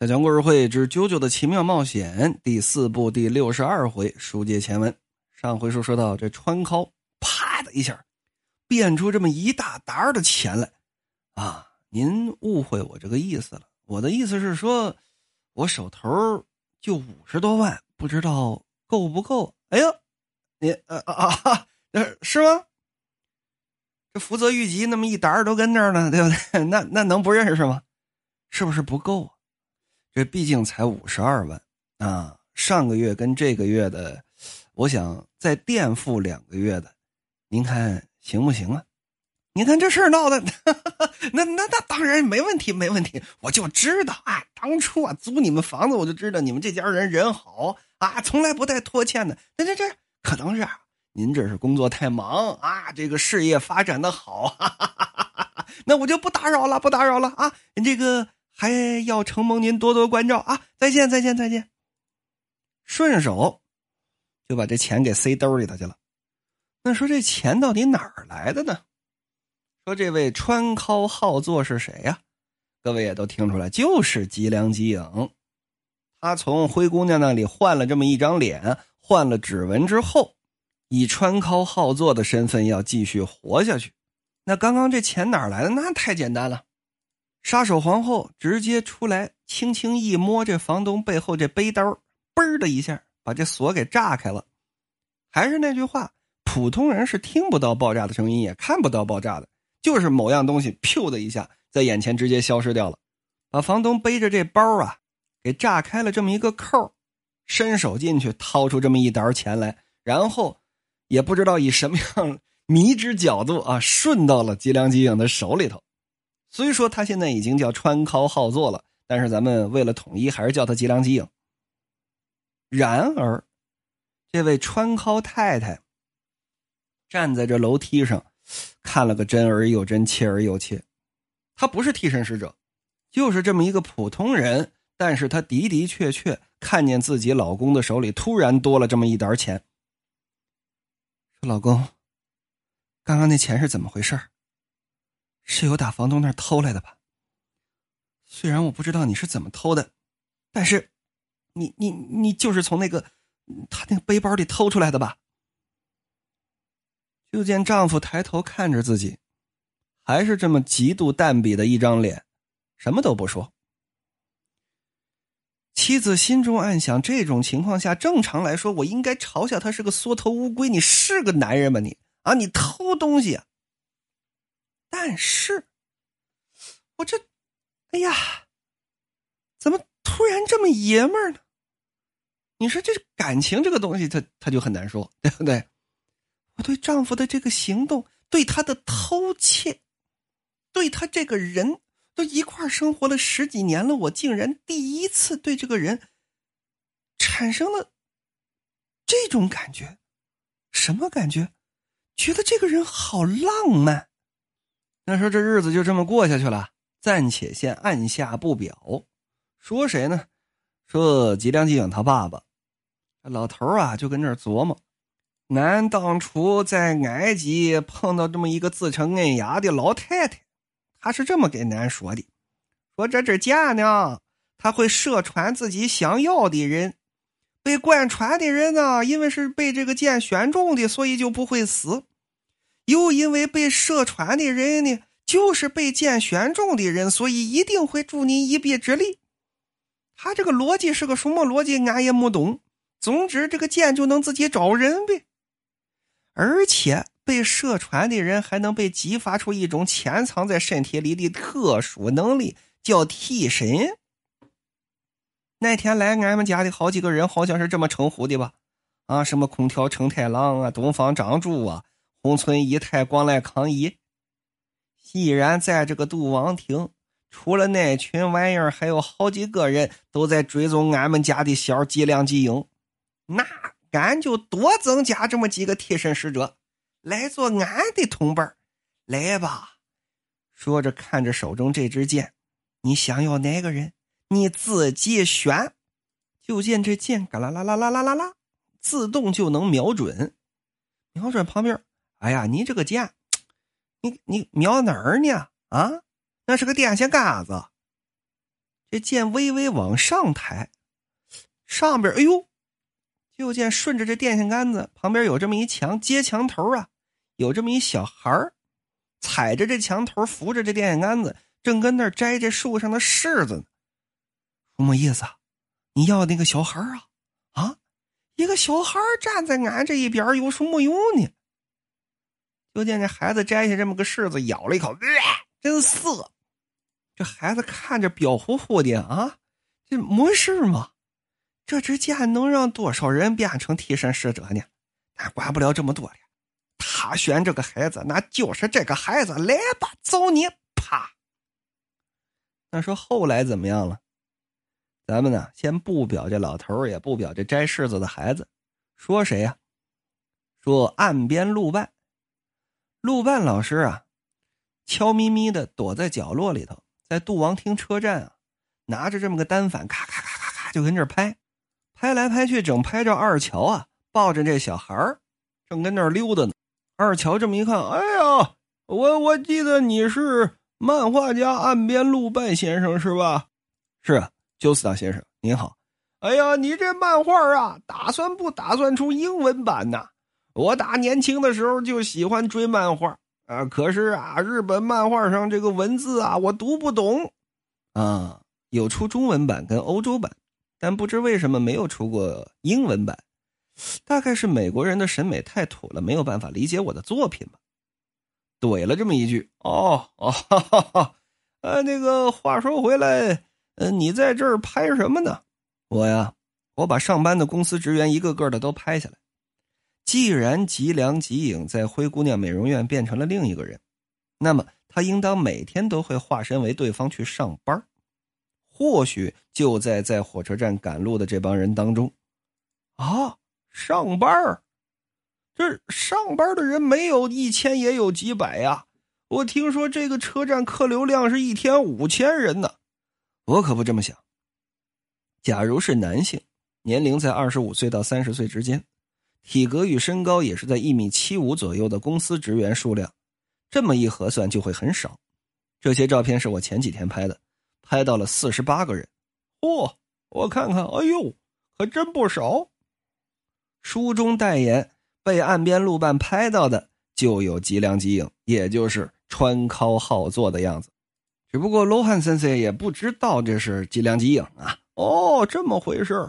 小强故事会之《啾啾的奇妙冒险》第四部第六十二回，书接前文。上回书说到，这川尻啪的一下变出这么一大沓的钱来啊！您误会我这个意思了，我的意思是说，我手头就五十多万，不知道够不够？哎呦，你啊啊啊，是吗？这福泽谕吉那么一沓都跟那儿呢，对不对？那那能不认识吗？是不是不够啊？这毕竟才五十二万啊！上个月跟这个月的，我想再垫付两个月的，您看行不行啊？您看这事儿闹的，那那那当然没问题，没问题。我就知道啊，当初啊租你们房子，我就知道你们这家人人好啊，从来不带拖欠的。那这这可能是啊，您这是工作太忙啊，这个事业发展的好，哈哈哈哈那我就不打扰了，不打扰了啊，这个。还要承蒙您多多关照啊！再见，再见，再见。顺手就把这钱给塞兜里头去了。那说这钱到底哪儿来的呢？说这位川尻好作是谁呀？各位也都听出来，就是吉良吉影。他从灰姑娘那里换了这么一张脸，换了指纹之后，以川尻好作的身份要继续活下去。那刚刚这钱哪儿来的？那太简单了。杀手皇后直接出来，轻轻一摸这房东背后这背刀，嘣的一下把这锁给炸开了。还是那句话，普通人是听不到爆炸的声音，也看不到爆炸的，就是某样东西“噗”的一下在眼前直接消失掉了，把房东背着这包啊给炸开了这么一个扣，伸手进去掏出这么一沓钱来，然后也不知道以什么样迷之角度啊顺到了吉良吉影的手里头。虽说他现在已经叫川尻好作了，但是咱们为了统一，还是叫他吉良吉影。然而，这位川尻太太站在这楼梯上，看了个真而又真，切而又切。她不是替身使者，就是这么一个普通人，但是她的的确确看见自己老公的手里突然多了这么一沓钱。说：“老公，刚刚那钱是怎么回事？”是由打房东那儿偷来的吧？虽然我不知道你是怎么偷的，但是，你你你就是从那个他那个背包里偷出来的吧？就见丈夫抬头看着自己，还是这么极度淡鄙的一张脸，什么都不说。妻子心中暗想：这种情况下，正常来说，我应该嘲笑他是个缩头乌龟。你是个男人吗？你啊，你偷东西！但是，我这，哎呀，怎么突然这么爷们儿呢？你说这感情这个东西，他他就很难说，对不对？我对丈夫的这个行动，对他的偷窃，对他这个人都一块生活了十几年了，我竟然第一次对这个人产生了这种感觉，什么感觉？觉得这个人好浪漫。那说这日子就这么过下去了，暂且先按下不表。说谁呢？说吉良吉影他爸爸，老头啊，就跟这琢磨：俺当初在埃及碰到这么一个自称恩雅的老太太，他是这么跟俺说的：说这只箭呢，他会射穿自己想要的人；被贯穿的人呢，因为是被这个箭选中的，所以就不会死。又因为被射穿的人呢，就是被箭选中的人，所以一定会助你一臂之力。他这个逻辑是个什么逻辑？俺也没懂。总之，这个剑就能自己找人呗。而且被射穿的人还能被激发出一种潜藏在身体里的特殊能力，叫替身。那天来俺们家的好几个人，好像是这么称呼的吧？啊，什么空调承太郎啊，东方长柱啊。同村一太光来抗议。既然在这个杜王庭，除了那群玩意儿，还有好几个人都在追踪俺们家的小吉良吉影，那俺就多增加这么几个替身使者来做俺的同伴来吧。说着，看着手中这支剑，你想要哪个人，你自己选。就见这剑嘎啦啦啦啦啦啦啦，自动就能瞄准，瞄准旁边。哎呀，你这个剑，你你瞄哪儿呢？啊，那是个电线杆子。这剑微微往上抬，上边哎呦，就见顺着这电线杆子旁边有这么一墙，接墙头啊，有这么一小孩儿，踩着这墙头，扶着这电线杆子，正跟那儿摘这树上的柿子呢。什么意思啊？你要那个小孩啊？啊，一个小孩站在俺这一边有什么用呢？就见这孩子摘下这么个柿子，咬了一口，真涩。这孩子看着彪呼呼的啊，这没事吗？这支箭能让多少人变成替身使者呢？俺管不了这么多了。他选这个孩子，那就是这个孩子。来吧，走你！啪。那说后来怎么样了？咱们呢，先不表这老头也不表这摘柿子的孩子。说谁呀？说岸边路伴。路半老师啊，悄咪咪的躲在角落里头。在杜王厅车站啊，拿着这么个单反，咔咔咔咔咔就跟这拍，拍来拍去，整拍着二乔啊，抱着这小孩正跟那儿溜达呢。二乔这么一看，哎呀，我我记得你是漫画家岸边露伴先生是吧？是啊，鸠斯达先生您好。哎呀，你这漫画啊，打算不打算出英文版呢？我打年轻的时候就喜欢追漫画。啊，可是啊，日本漫画上这个文字啊，我读不懂，啊，有出中文版跟欧洲版，但不知为什么没有出过英文版，大概是美国人的审美太土了，没有办法理解我的作品吧。怼了这么一句，哦哦，哈哈哈，呃，那个话说回来，呃，你在这儿拍什么呢？我呀，我把上班的公司职员一个个的都拍下来。既然吉良吉影在灰姑娘美容院变成了另一个人，那么他应当每天都会化身为对方去上班。或许就在在火车站赶路的这帮人当中，啊，上班这上班的人没有一千也有几百呀。我听说这个车站客流量是一天五千人呢。我可不这么想。假如是男性，年龄在二十五岁到三十岁之间。体格与身高也是在一米七五左右的公司职员数量，这么一核算就会很少。这些照片是我前几天拍的，拍到了四十八个人。嚯，我看看，哎呦，还真不少。书中代言被岸边路伴拍到的就有吉良吉影，也就是川尻好坐的样子。只不过罗汉森森也不知道这是吉良吉影啊。哦，这么回事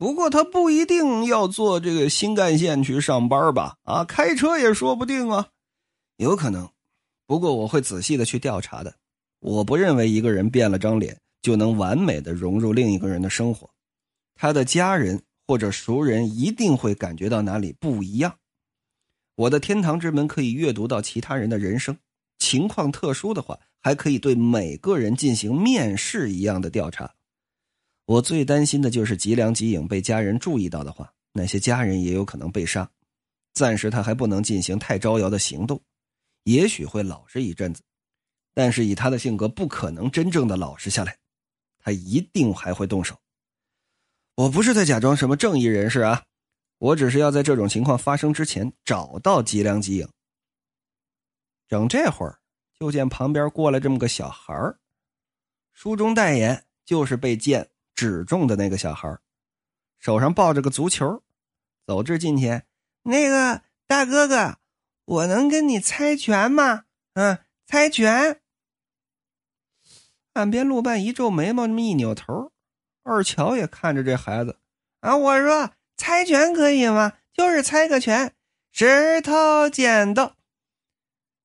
不过他不一定要坐这个新干线去上班吧？啊，开车也说不定啊，有可能。不过我会仔细的去调查的。我不认为一个人变了张脸就能完美的融入另一个人的生活，他的家人或者熟人一定会感觉到哪里不一样。我的天堂之门可以阅读到其他人的人生，情况特殊的话，还可以对每个人进行面试一样的调查。我最担心的就是吉良吉影被家人注意到的话，那些家人也有可能被杀。暂时他还不能进行太招摇的行动，也许会老实一阵子，但是以他的性格，不可能真正的老实下来，他一定还会动手。我不是在假装什么正义人士啊，我只是要在这种情况发生之前找到吉良吉影。整这会儿，就见旁边过来这么个小孩书中代言就是被剑。指中的那个小孩，手上抱着个足球，走至近前，那个大哥哥，我能跟你猜拳吗？嗯，猜拳。岸边路伴一皱眉毛，这么一扭头，二乔也看着这孩子，啊，我说猜拳可以吗？就是猜个拳，石头剪刀。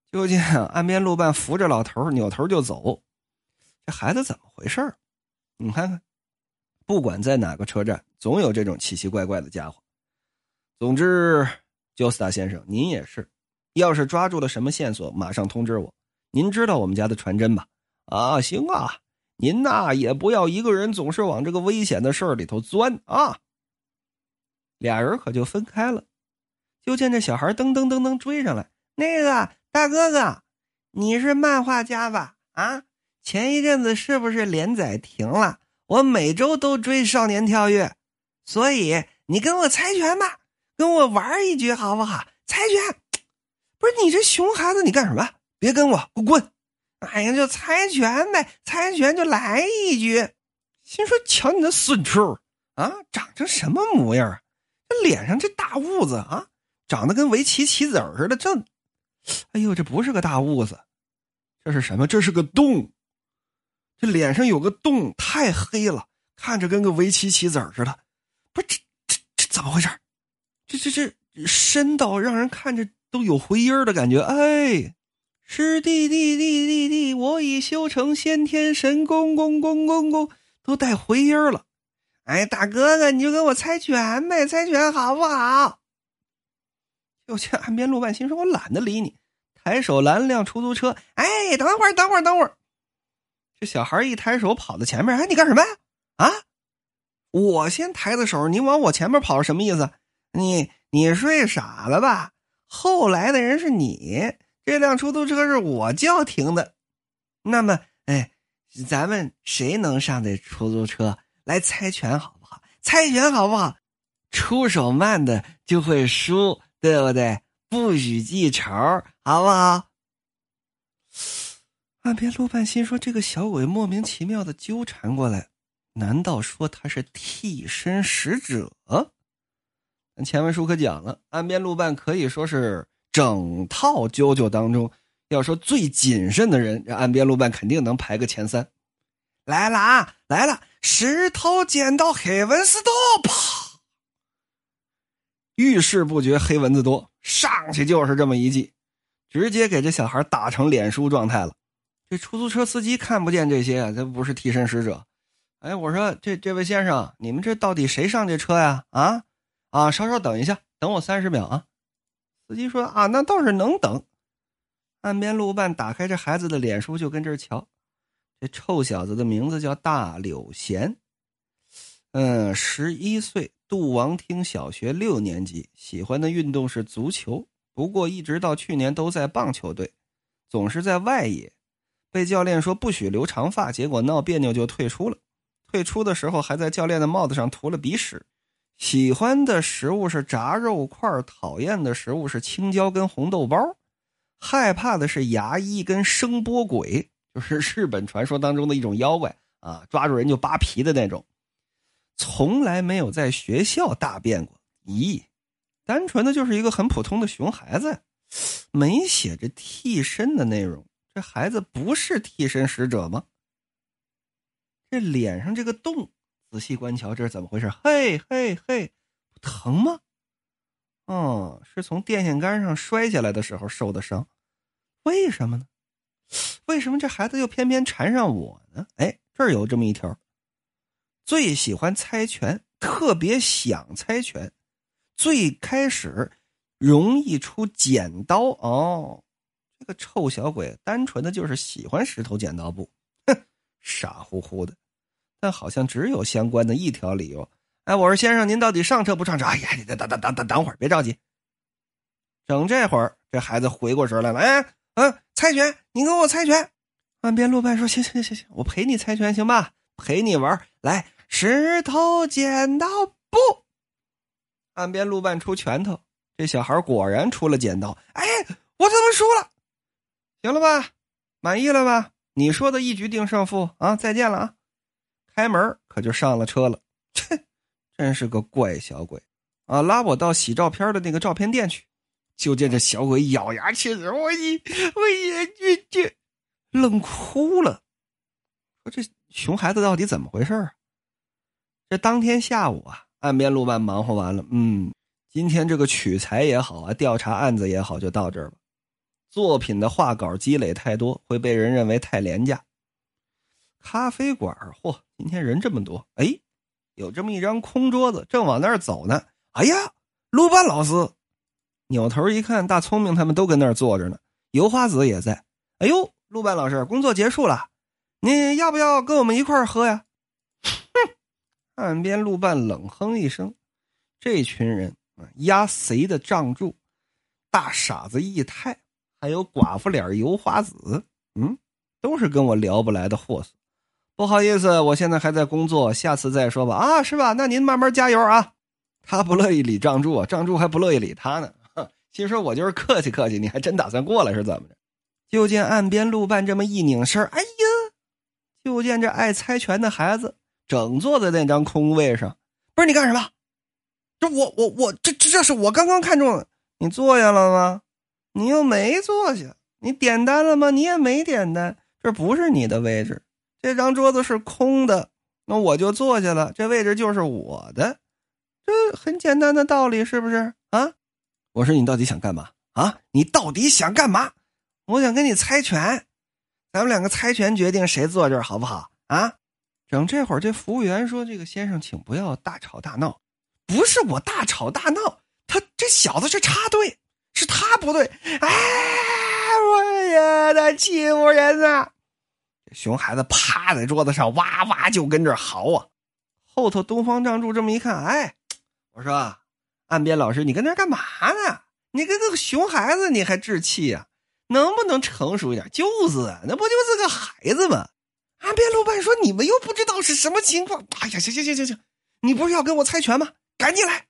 就见岸边路伴扶着老头扭头就走，这孩子怎么回事你看看。不管在哪个车站，总有这种奇奇怪怪的家伙。总之，焦斯达先生，您也是，要是抓住了什么线索，马上通知我。您知道我们家的传真吧？啊，行啊，您呐也不要一个人总是往这个危险的事儿里头钻啊。俩人可就分开了。就见这小孩噔噔噔噔追上来，那个大哥哥，你是漫画家吧？啊，前一阵子是不是连载停了？我每周都追《少年跳跃》，所以你跟我猜拳吧，跟我玩一局好不好？猜拳，不是你这熊孩子，你干什么？别跟我，我滚！哎呀，就猜拳呗，猜拳就来一局。心说：“瞧你那损畜啊，长成什么模样啊？这脸上这大痦子啊，长得跟围棋棋子似的。这，哎呦，这不是个大痦子，这是什么？这是个洞。这脸上有个洞，太黑了，看着跟个围棋棋子似的。不是，这这这怎么回事？这这这深到让人看着都有回音的感觉。哎。”是弟弟弟弟弟，我已修成先天神功，功功功功，都带回音了。哎，大哥哥，你就跟我猜拳呗，猜拳好不好？就见岸边路半心说：“我懒得理你。”抬手拦辆出租车。哎，等会儿，等会儿，等会儿。这小孩一抬手跑到前面。哎，你干什么呀？啊！我先抬的手，你往我前面跑，什么意思？你你睡傻了吧？后来的人是你。这辆出租车是我叫停的，那么，哎，咱们谁能上这出租车来猜拳好不好？猜拳好不好？出手慢的就会输，对不对？不许记仇，好不好？岸边路半心说：“这个小鬼莫名其妙的纠缠过来，难道说他是替身使者？”前文书可讲了，岸边路半可以说是。整套啾啾当中，要说最谨慎的人，这岸边路半肯定能排个前三。来了啊，来了！石头剪刀黑蚊子多，啪！遇事不决，黑蚊子多，上去就是这么一记，直接给这小孩打成脸书状态了。这出租车司机看不见这些，这不是替身使者。哎，我说这这位先生，你们这到底谁上这车呀？啊啊，稍稍等一下，等我三十秒啊。司机说：“啊，那倒是能等。”岸边路伴打开这孩子的脸书，就跟这儿瞧。这臭小子的名字叫大柳贤，嗯，十一岁，杜王厅小学六年级，喜欢的运动是足球，不过一直到去年都在棒球队，总是在外野，被教练说不许留长发，结果闹别扭就退出了。退出的时候还在教练的帽子上涂了鼻屎。喜欢的食物是炸肉块，讨厌的食物是青椒跟红豆包，害怕的是牙医跟声波鬼，就是日本传说当中的一种妖怪啊，抓住人就扒皮的那种。从来没有在学校大便过，咦，单纯的就是一个很普通的熊孩子，没写着替身的内容，这孩子不是替身使者吗？这脸上这个洞。仔细观瞧，这是怎么回事？嘿嘿嘿，疼吗？哦，是从电线杆上摔下来的时候受的伤。为什么呢？为什么这孩子又偏偏缠上我呢？哎，这儿有这么一条：最喜欢猜拳，特别想猜拳，最开始容易出剪刀。哦，个臭小鬼，单纯的就是喜欢石头剪刀布，哼，傻乎乎的。但好像只有相关的一条理由。哎，我说先生，您到底上车不上车？哎呀，你等等等等等会儿，别着急。整这会儿，这孩子回过神来了。哎，嗯，猜拳，你跟我猜拳。岸边路伴说：“行行行行，我陪你猜拳，行吧？陪你玩。来，石头剪刀布。”岸边路伴出拳头，这小孩果然出了剪刀。哎，我怎么输了？行了吧？满意了吧？你说的一局定胜负啊！再见了啊！开门可就上了车了，切，真是个怪小鬼啊！拉我到洗照片的那个照片店去。就见这小鬼咬牙切齿，我一 我也这这，愣哭了。说这熊孩子到底怎么回事啊？这当天下午啊，岸边路办忙活完了，嗯，今天这个取材也好啊，调查案子也好，就到这儿了。作品的画稿积累太多，会被人认为太廉价。咖啡馆嚯，今天人这么多，哎，有这么一张空桌子，正往那儿走呢。哎呀，鲁班老师，扭头一看，大聪明他们都跟那儿坐着呢，油花子也在。哎呦，鲁班老师，工作结束了，你要不要跟我们一块儿喝呀？哼，岸边路半冷哼一声，这群人，压谁的账柱？大傻子义太，还有寡妇脸油花子，嗯，都是跟我聊不来的货色。不好意思，我现在还在工作，下次再说吧。啊，是吧？那您慢慢加油啊。他不乐意理账柱，账柱还不乐意理他呢。心说我就是客气客气，你还真打算过来是怎么着？就见岸边路伴这么一拧身，哎呀！就见这爱猜拳的孩子整坐在那张空位上。不是你干什么？这我我我这这这是我刚刚看中的。你坐下了吗？你又没坐下。你点单了吗？你也没点单。这不是你的位置，这张桌子是空的，那我就坐下了。这位置就是我的，这很简单的道理，是不是啊？我说你到底想干嘛啊？你到底想干嘛？我想跟你猜拳，咱们两个猜拳决定谁坐这儿好不好啊？整这会儿，这服务员说：“这个先生，请不要大吵大闹。不是我大吵大闹，他这小子是插队，他不对。哎，我呀，他欺负人呢！熊孩子趴在桌子上，哇哇就跟这嚎啊。后头东方仗助这么一看，哎，我说，岸边老师，你跟那干嘛呢？你跟个熊孩子，你还置气呀？能不能成熟一点？就是，那不就是个孩子吗？”岸边鲁班说：“你们又不知道是什么情况。”哎呀，行行行行行，你不是要跟我猜拳吗？赶紧来！